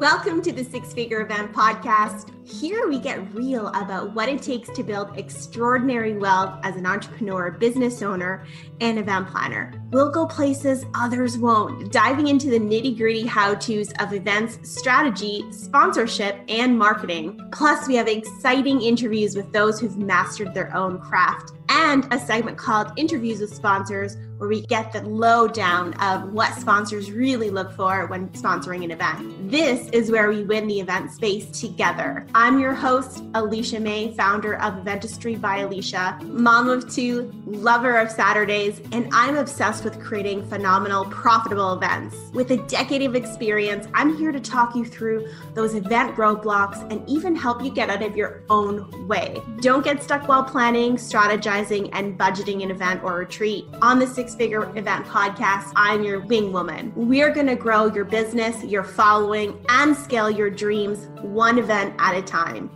Welcome to the Six Figure Event Podcast. Here we get real about what it takes to build extraordinary wealth as an entrepreneur, business owner, and event planner. We'll go places others won't, diving into the nitty gritty how to's of events, strategy, sponsorship, and marketing. Plus, we have exciting interviews with those who've mastered their own craft and a segment called Interviews with Sponsors, where we get the lowdown of what sponsors really look for when sponsoring an event. This is where we win the event space together. I'm your host, Alecia May, founder of Eventistry by Alecia, mom of two, lover of Saturdays, and I'm obsessed with creating phenomenal, profitable events. With a decade of experience, I'm here to talk you through those event roadblocks and even help you get out of your own way. Don't get stuck while planning, strategizing, and budgeting an event or retreat. On the Figure Event Podcast, I'm your wing woman. We're going to grow your business, your following, and scale your dreams one event at a time.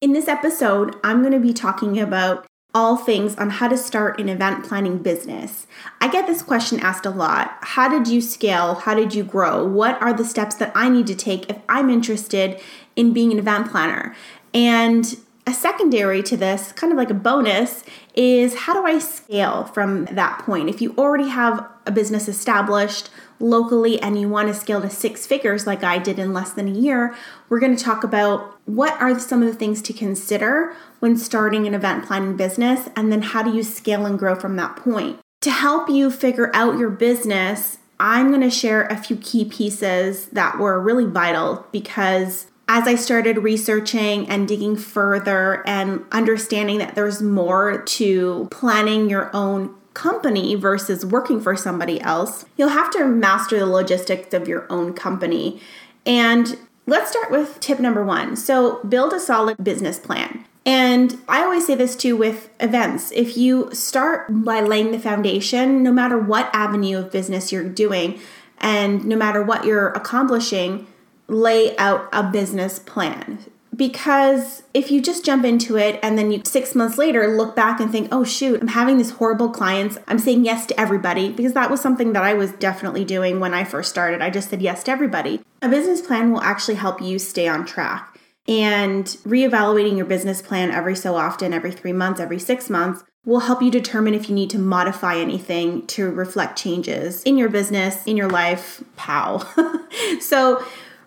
In this episode, I'm going to be talking about all things on how to start an event planning business. I get this question asked a lot. How did you scale? How did you grow? What are the steps that I need to take if I'm interested in being an event planner? And a secondary to this, kind of like a bonus, is how do I scale from that point? If you already have a business established locally and you want to scale to six figures like I did in less than a year, we're going to talk about what are some of the things to consider when starting an event planning business and then how do you scale and grow from that point. To help you figure out your business, I'm going to share a few key pieces that were really vital because as I started researching and digging further and understanding that there's more to planning your own company versus working for somebody else, you'll have to master the logistics of your own company. And let's start with tip number one. So, build a solid business plan. And I always say this too with events. If you start by laying the foundation, no matter what avenue of business you're doing, and no matter what you're accomplishing, lay out a business plan because if you just jump into it and then you 6 months later look back and think, "Oh shoot, I'm having these horrible clients. I'm saying yes to everybody." Because that was something that I was definitely doing when I first started. I just said yes to everybody. A business plan will actually help you stay on track. And reevaluating your business plan every so often, every 3 months, every 6 months will help you determine if you need to modify anything to reflect changes in your business, in your life, pow. so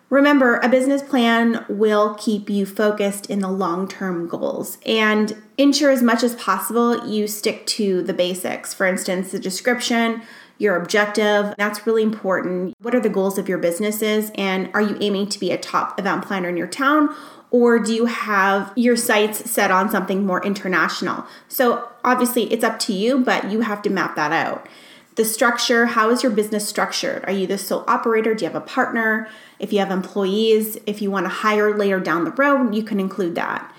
Remember, a business plan will keep you focused in the long term goals and ensure as much as possible you stick to the basics. For instance, the description, your objective, that's really important. What are the goals of your businesses? And are you aiming to be a top event planner in your town? Or do you have your sights set on something more international? So, obviously, it's up to you, but you have to map that out. The structure how is your business structured? Are you the sole operator? Do you have a partner? If you have employees, if you want to hire later down the road, you can include that.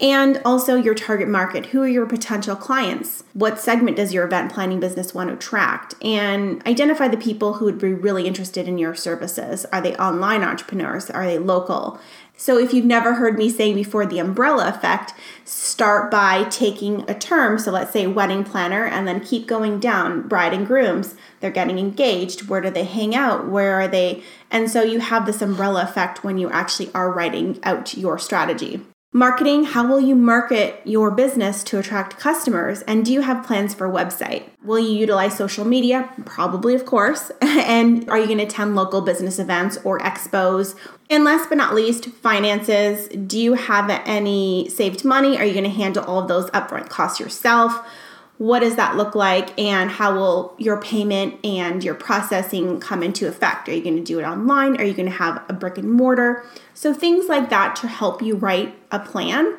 And also your target market. Who are your potential clients? What segment does your event planning business want to attract? And identify the people who would be really interested in your services. Are they online entrepreneurs? Are they local? So, if you've never heard me say before the umbrella effect, start by taking a term. So, let's say wedding planner, and then keep going down bride and grooms. They're getting engaged. Where do they hang out? Where are they? And so, you have this umbrella effect when you actually are writing out your strategy. Marketing, how will you market your business to attract customers? And do you have plans for website? Will you utilize social media? Probably, of course. and are you going to attend local business events or expos? And last but not least, finances. Do you have any saved money? Are you going to handle all of those upfront costs yourself? What does that look like and how will your payment and your processing come into effect? Are you going to do it online? Are you going to have a brick and mortar? So, things like that to help you write a plan.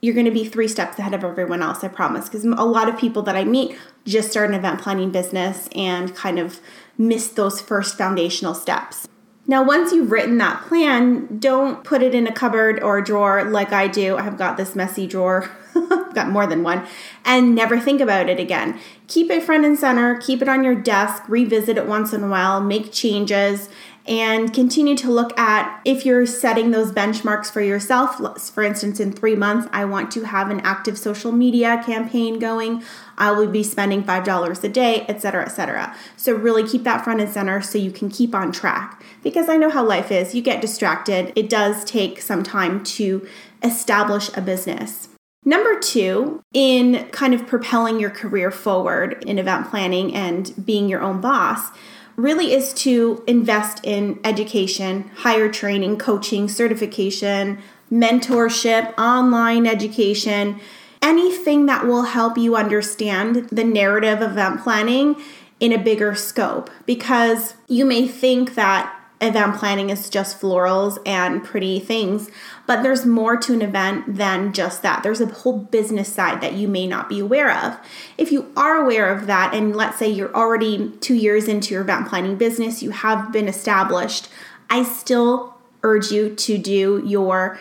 You're going to be three steps ahead of everyone else, I promise. Because a lot of people that I meet just start an event planning business and kind of miss those first foundational steps. Now, once you've written that plan, don't put it in a cupboard or a drawer like I do. I have got this messy drawer, got more than one, and never think about it again. Keep it front and center, keep it on your desk, revisit it once in a while, make changes, and continue to look at if you're setting those benchmarks for yourself. For instance, in three months, I want to have an active social media campaign going. I will be spending $5 a day, etc., etc. So, really keep that front and center so you can keep on track. Because I know how life is, you get distracted. It does take some time to establish a business. Number two, in kind of propelling your career forward in event planning and being your own boss, really is to invest in education, higher training, coaching, certification, mentorship, online education, anything that will help you understand the narrative of event planning in a bigger scope. Because you may think that event planning is just florals and pretty things, but there's more to an event than just that. There's a whole business side that you may not be aware of. If you are aware of that, and let's say you're already two years into your event planning business, you have been established, I still urge you to do your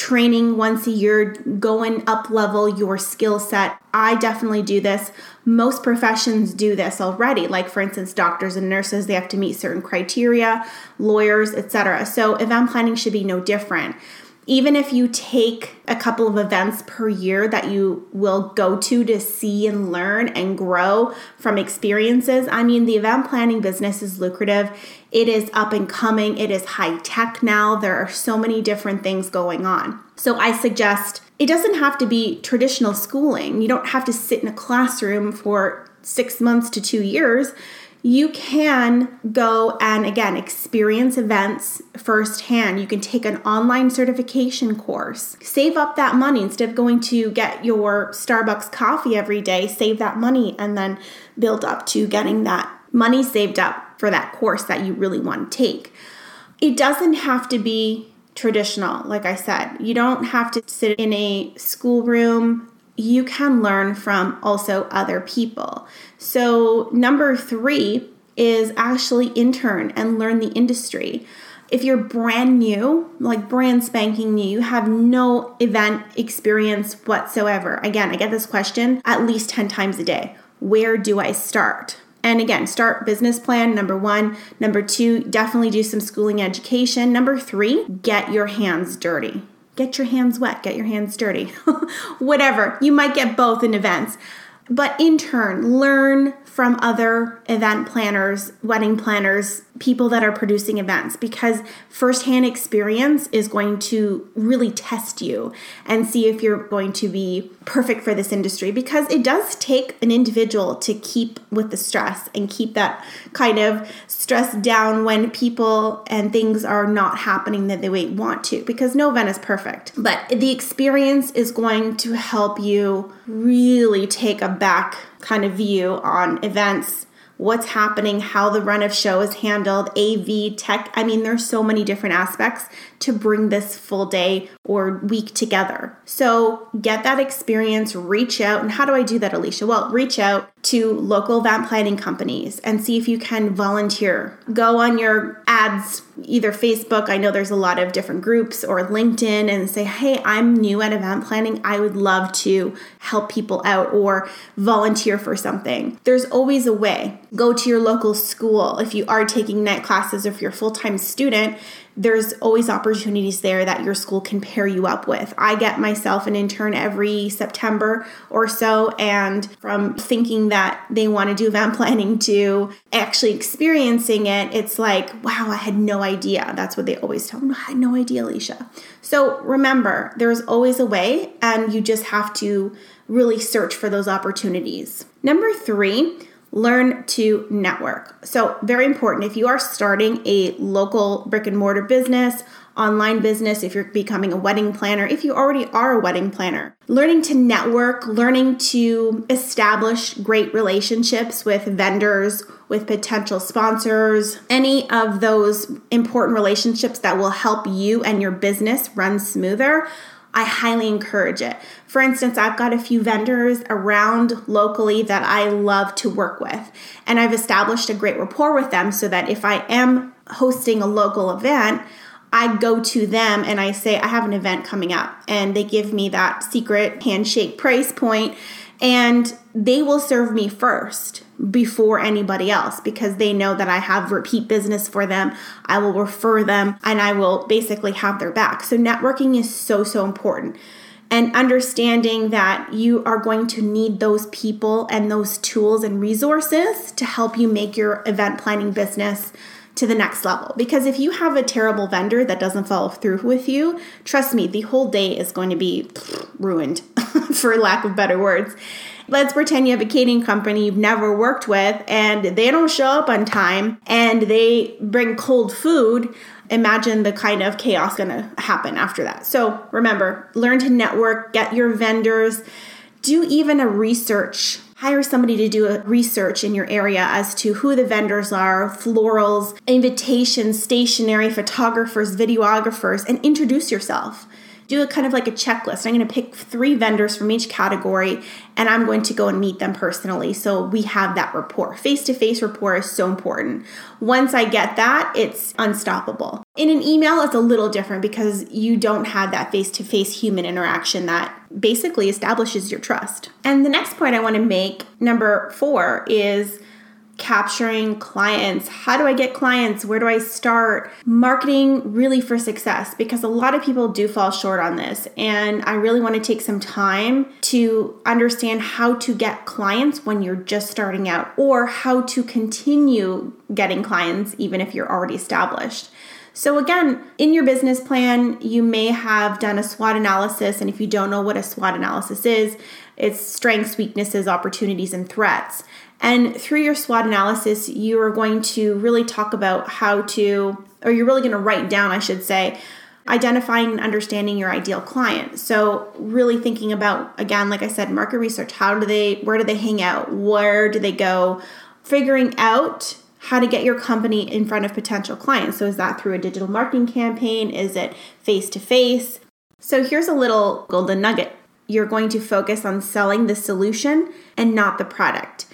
training once a year, going up level your skill set. I definitely do this. Most professions do this already. Like for instance, doctors and nurses, they have to meet certain criteria, lawyers, etc. So event planning should be no different even if you take a couple of events per year that you will go to to see and learn and grow from experiences, I mean, the event planning business is lucrative. It is up and coming, it is high tech now. There are so many different things going on. So I suggest it doesn't have to be traditional schooling. You don't have to sit in a classroom for six months to two years you can go and again experience events firsthand. You can take an online certification course. Save up that money instead of going to get your Starbucks coffee every day, save that money and then build up to getting that money saved up for that course that you really want to take. It doesn't have to be traditional, like I said. You don't have to sit in a schoolroom you can learn from also other people. So, number three is actually intern and learn the industry. If you're brand new, like brand spanking new, you have no event experience whatsoever. Again, I get this question at least 10 times a day. Where do I start? And again, start business plan, number one. Number two, definitely do some schooling education. Number three, get your hands dirty get your hands wet, get your hands dirty, whatever. You might get both in events. But in turn, learn from other event planners, wedding planners, people that are producing events because firsthand experience is going to really test you and see if you're going to be perfect for this industry because it does take an individual to keep with the stress and keep that kind of stress down when people and things are not happening that they want to because no event is perfect. But the experience is going to help you really take a back kind of view on events what's happening, how the run of show is handled, AV, tech. I mean, there's so many different aspects to bring this full day or week together. So get that experience, reach out. And how do I do that, Alecia? Well, reach out to local event planning companies and see if you can volunteer. Go on your ads, either Facebook, I know there's a lot of different groups, or LinkedIn, and say, hey, I'm new at event planning. I would love to help people out or volunteer for something. There's always a way. Go to your local school if you are taking night classes, or if you're a full time student there's always opportunities there that your school can pair you up with. I get myself an intern every September or so, and from thinking that they want to do event planning to actually experiencing it, it's like, wow, I had no idea. That's what they always tell me. I had no idea, Alecia. So remember, there's always a way, and you just have to really search for those opportunities. Number three, learn to network. So, very important if you are starting a local brick and mortar business, online business, if you're becoming a wedding planner, if you already are a wedding planner, learning to network, learning to establish great relationships with vendors, with potential sponsors, any of those important relationships that will help you and your business run smoother. I highly encourage it. For instance, I've got a few vendors around locally that I love to work with, and I've established a great rapport with them so that if I am hosting a local event, I go to them and I say, I have an event coming up, and they give me that secret handshake price point And they will serve me first before anybody else because they know that I have repeat business for them. I will refer them and I will basically have their back. So, networking is so, so important. And understanding that you are going to need those people and those tools and resources to help you make your event planning business to the next level. Because if you have a terrible vendor that doesn't follow through with you, trust me, the whole day is going to be ruined, for lack of better words. Let's pretend you have a catering company you've never worked with and they don't show up on time and they bring cold food. Imagine the kind of chaos going to happen after that. So remember, learn to network, get your vendors, do even a research hire somebody to do a research in your area as to who the vendors are, florals, invitations, stationery, photographers, videographers, and introduce yourself do a kind of like a checklist. I'm going to pick three vendors from each category and I'm going to go and meet them personally. So we have that rapport. Face to face rapport is so important. Once I get that, it's unstoppable. In an email, it's a little different because you don't have that face to face human interaction that basically establishes your trust. And the next point I want to make, number four, is capturing clients. How do I get clients? Where do I start? Marketing really for success because a lot of people do fall short on this. And I really want to take some time to understand how to get clients when you're just starting out or how to continue getting clients even if you're already established. So, again, in your business plan, you may have done a SWOT analysis. And if you don't know what a SWOT analysis is, it's strengths, weaknesses, opportunities, and threats. And through your SWOT analysis, you are going to really talk about how to, or you're really going to write down, I should say, identifying and understanding your ideal client. So, really thinking about, again, like I said, market research. How do they, where do they hang out? Where do they go? Figuring out how to get your company in front of potential clients. So, is that through a digital marketing campaign? Is it face to face? So, here's a little golden nugget you're going to focus on selling the solution and not the product.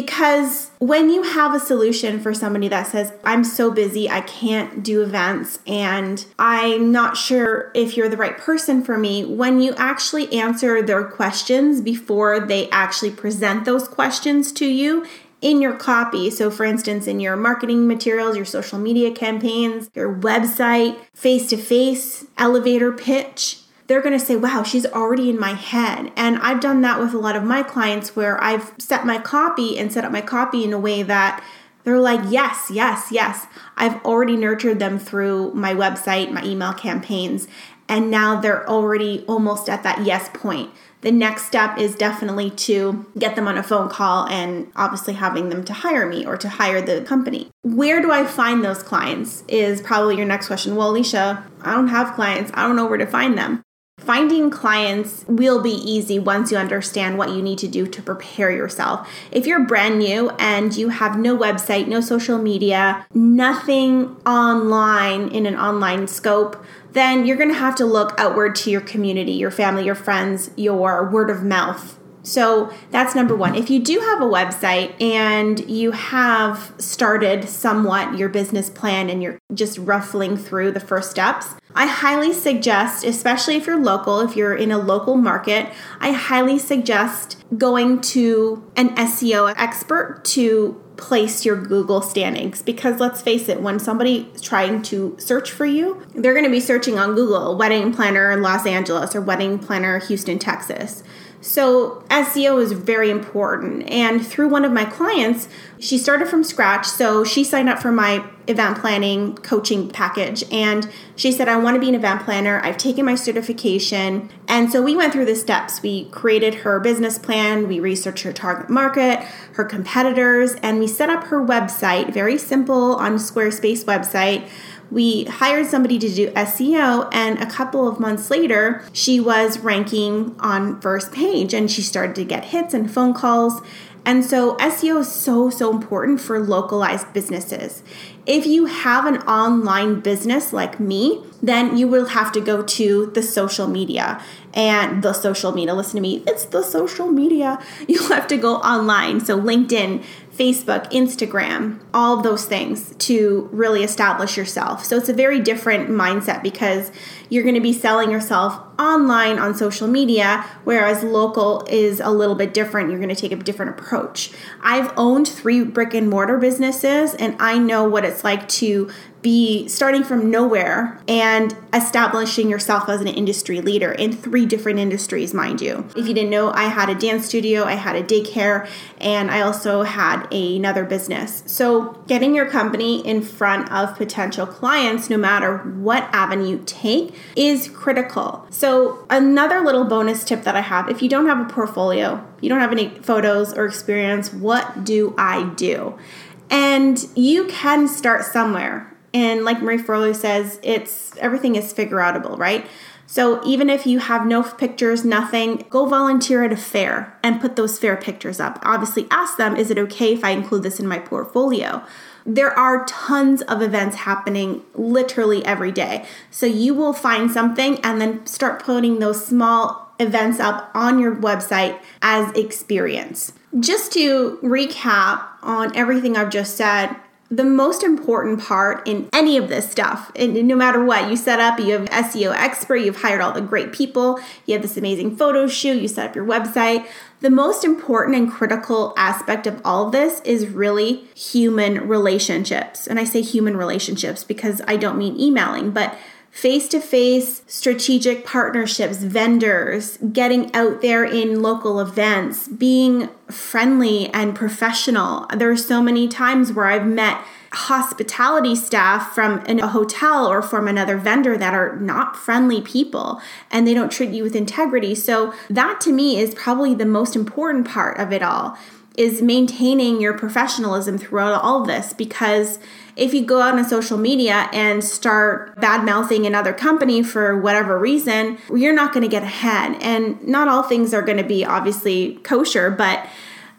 Because when you have a solution for somebody that says, I'm so busy, I can't do events, and I'm not sure if you're the right person for me, when you actually answer their questions before they actually present those questions to you, in your copy. So, for instance, in your marketing materials, your social media campaigns, your website, face to face, elevator pitch, they're going to say, wow, she's already in my head. And I've done that with a lot of my clients where I've set my copy and set up my copy in a way that they're like, yes, yes, yes. I've already nurtured them through my website, my email campaigns, and now they're already almost at that yes point. The next step is definitely to get them on a phone call and obviously having them to hire me or to hire the company. Where do I find those clients? Is probably your next question. Well, Alecia, I don't have clients. I don't know where to find them. Finding clients will be easy once you understand what you need to do to prepare yourself. If you're brand new and you have no website, no social media, nothing online in an online scope, then you're going to have to look outward to your community, your family, your friends, your word of mouth so that's number one. If you do have a website and you have started somewhat your business plan and you're just ruffling through the first steps, I highly suggest, especially if you're local, if you're in a local market, I highly suggest going to an SEO expert to place your Google standings because let's face it, when somebody's trying to search for you, they're going to be searching on Google wedding planner Los Angeles or wedding planner Houston, Texas. So, SEO is very important. And through one of my clients, she started from scratch. So, she signed up for my event planning coaching package. And she said, I want to be an event planner. I've taken my certification. And so, we went through the steps. We created her business plan, we researched her target market, her competitors, and we set up her website, very simple on Squarespace website we hired somebody to do SEO, and a couple of months later, she was ranking on first page and she started to get hits and phone calls. And so, SEO is so, so important for localized businesses. If you have an online business like me, then you will have to go to the social media and the social media. Listen to me, it's the social media. You'll have to go online. So, LinkedIn, Facebook, Instagram, all of those things to really establish yourself. So it's a very different mindset because you're going to be selling yourself online on social media, whereas local is a little bit different. You're going to take a different approach. I've owned three brick and mortar businesses, and I know what it's like to be starting from nowhere and establishing yourself as an industry leader in three different industries, mind you. If you didn't know, I had a dance studio, I had a daycare, and I also had another business. So, getting your company in front of potential clients, no matter what avenue you take, is critical. So, another little bonus tip that I have if you don't have a portfolio, you don't have any photos or experience, what do I do? And you can start somewhere. And like Marie Forleo says, it's everything is figure outable, right? So even if you have no pictures, nothing, go volunteer at a fair and put those fair pictures up. Obviously, ask them, is it okay if I include this in my portfolio? There are tons of events happening literally every day. So you will find something and then start putting those small events up on your website as experience. Just to recap on everything I've just said, the most important part in any of this stuff, and no matter what, you set up, you have SEO expert, you've hired all the great people, you have this amazing photo shoot, you set up your website. The most important and critical aspect of all of this is really human relationships. And I say human relationships because I don't mean emailing, but face to face strategic partnerships, vendors, getting out there in local events, being friendly and professional. There are so many times where I've met hospitality staff from a hotel or from another vendor that are not friendly people and they don't treat you with integrity. So, that to me is probably the most important part of it all is maintaining your professionalism throughout all this because if you go out on social media and start bad mouthing another company for whatever reason, you're not going to get ahead. And not all things are going to be obviously kosher, but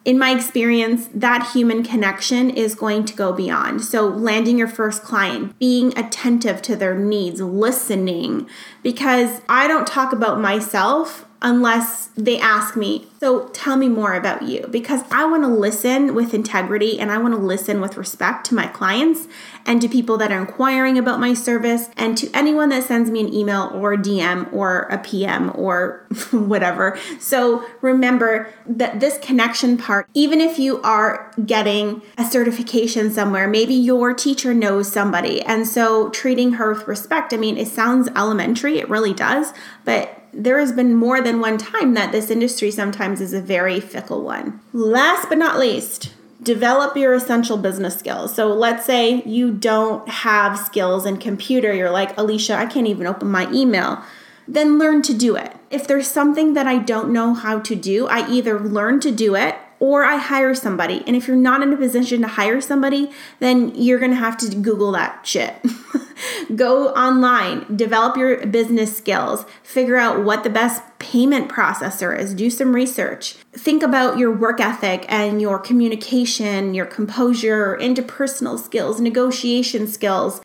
in my experience, that human connection is going to go beyond. So, landing your first client, being attentive to their needs, listening, because I don't talk about myself unless they ask me, So tell me more about you because I want to listen with integrity and I want to listen with respect to my clients and to people that are inquiring about my service and to anyone that sends me an email or a DM or a PM or whatever. So remember that this connection part, even if you are getting a certification somewhere, maybe your teacher knows somebody. And so treating her with respect, I mean, it sounds elementary, it really does, but there has been more than one time that this industry sometimes is a very fickle one. Last but not least, develop your essential business skills. So let's say you don't have skills in computer, you're like, Alecia, I can't even open my email. Then learn to do it. If there's something that I don't know how to do, I either learn to do it or I hire somebody. And if you're not in a position to hire somebody, then you're to have to Google that shit. Go online, develop your business skills, figure out what the best payment processor is, do some research. Think about your work ethic and your communication, your composure, interpersonal skills, negotiation skills.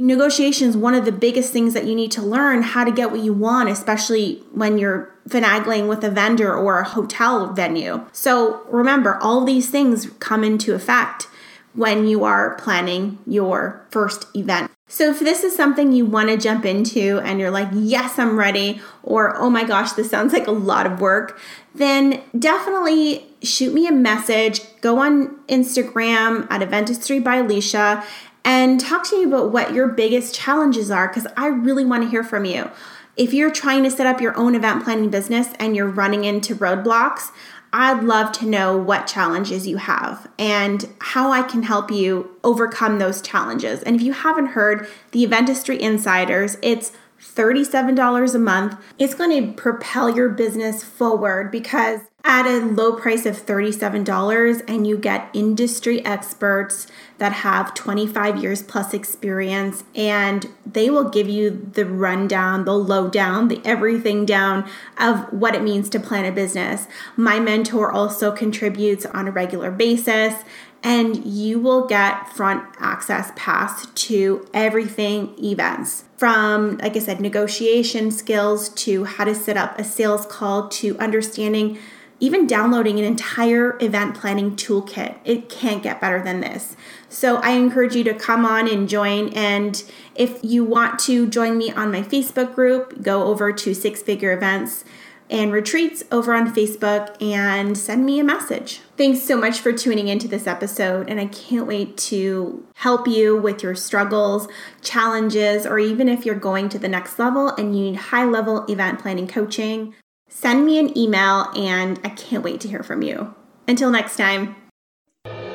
Negotiation is one of the biggest things that you need to learn how to get what you want, especially when you're finagling with a vendor or a hotel venue. So remember, all these things come into effect when you are planning your first event. So, if this is something you want to jump into and you're like, yes, I'm ready, or oh my gosh, this sounds like a lot of work, then definitely shoot me a message. Go on Instagram at Eventistry by Alecia and talk to me about what your biggest challenges are because I really want to hear from you. If you're trying to set up your own event planning business and you're running into roadblocks, I'd love to know what challenges you have and how I can help you overcome those challenges. And if you haven't heard the Eventistry Insiders, it's $37 a month. It's going to propel your business forward because at a low price of $37 and you get industry experts that have 25 years plus experience and they will give you the rundown, the lowdown, the everything down of what it means to plan a business. My mentor also contributes on a regular basis and you will get front access pass to everything events from like i said negotiation skills to how to set up a sales call to understanding even downloading an entire event planning toolkit. It can't get better than this. So I encourage you to come on and join. And if you want to join me on my Facebook group, go over to Six Figure Events and retreats over on Facebook and send me a message. Thanks so much for tuning into this episode, and I can't wait to help you with your struggles, challenges, or even if you're going to the next level and you need high level event planning coaching. Send me an email, and I can't wait to hear from you. Until next time.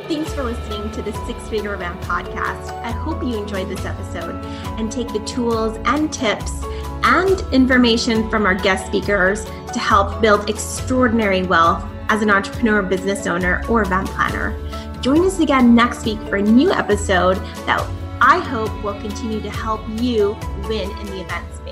Thanks for listening to the Six Figure Event Podcast. I hope you enjoyed this episode and take the tools and tips and information from our guest speakers to help build extraordinary wealth as an entrepreneur, business owner, or event planner. Join us again next week for a new episode that I hope will continue to help you win in the event space.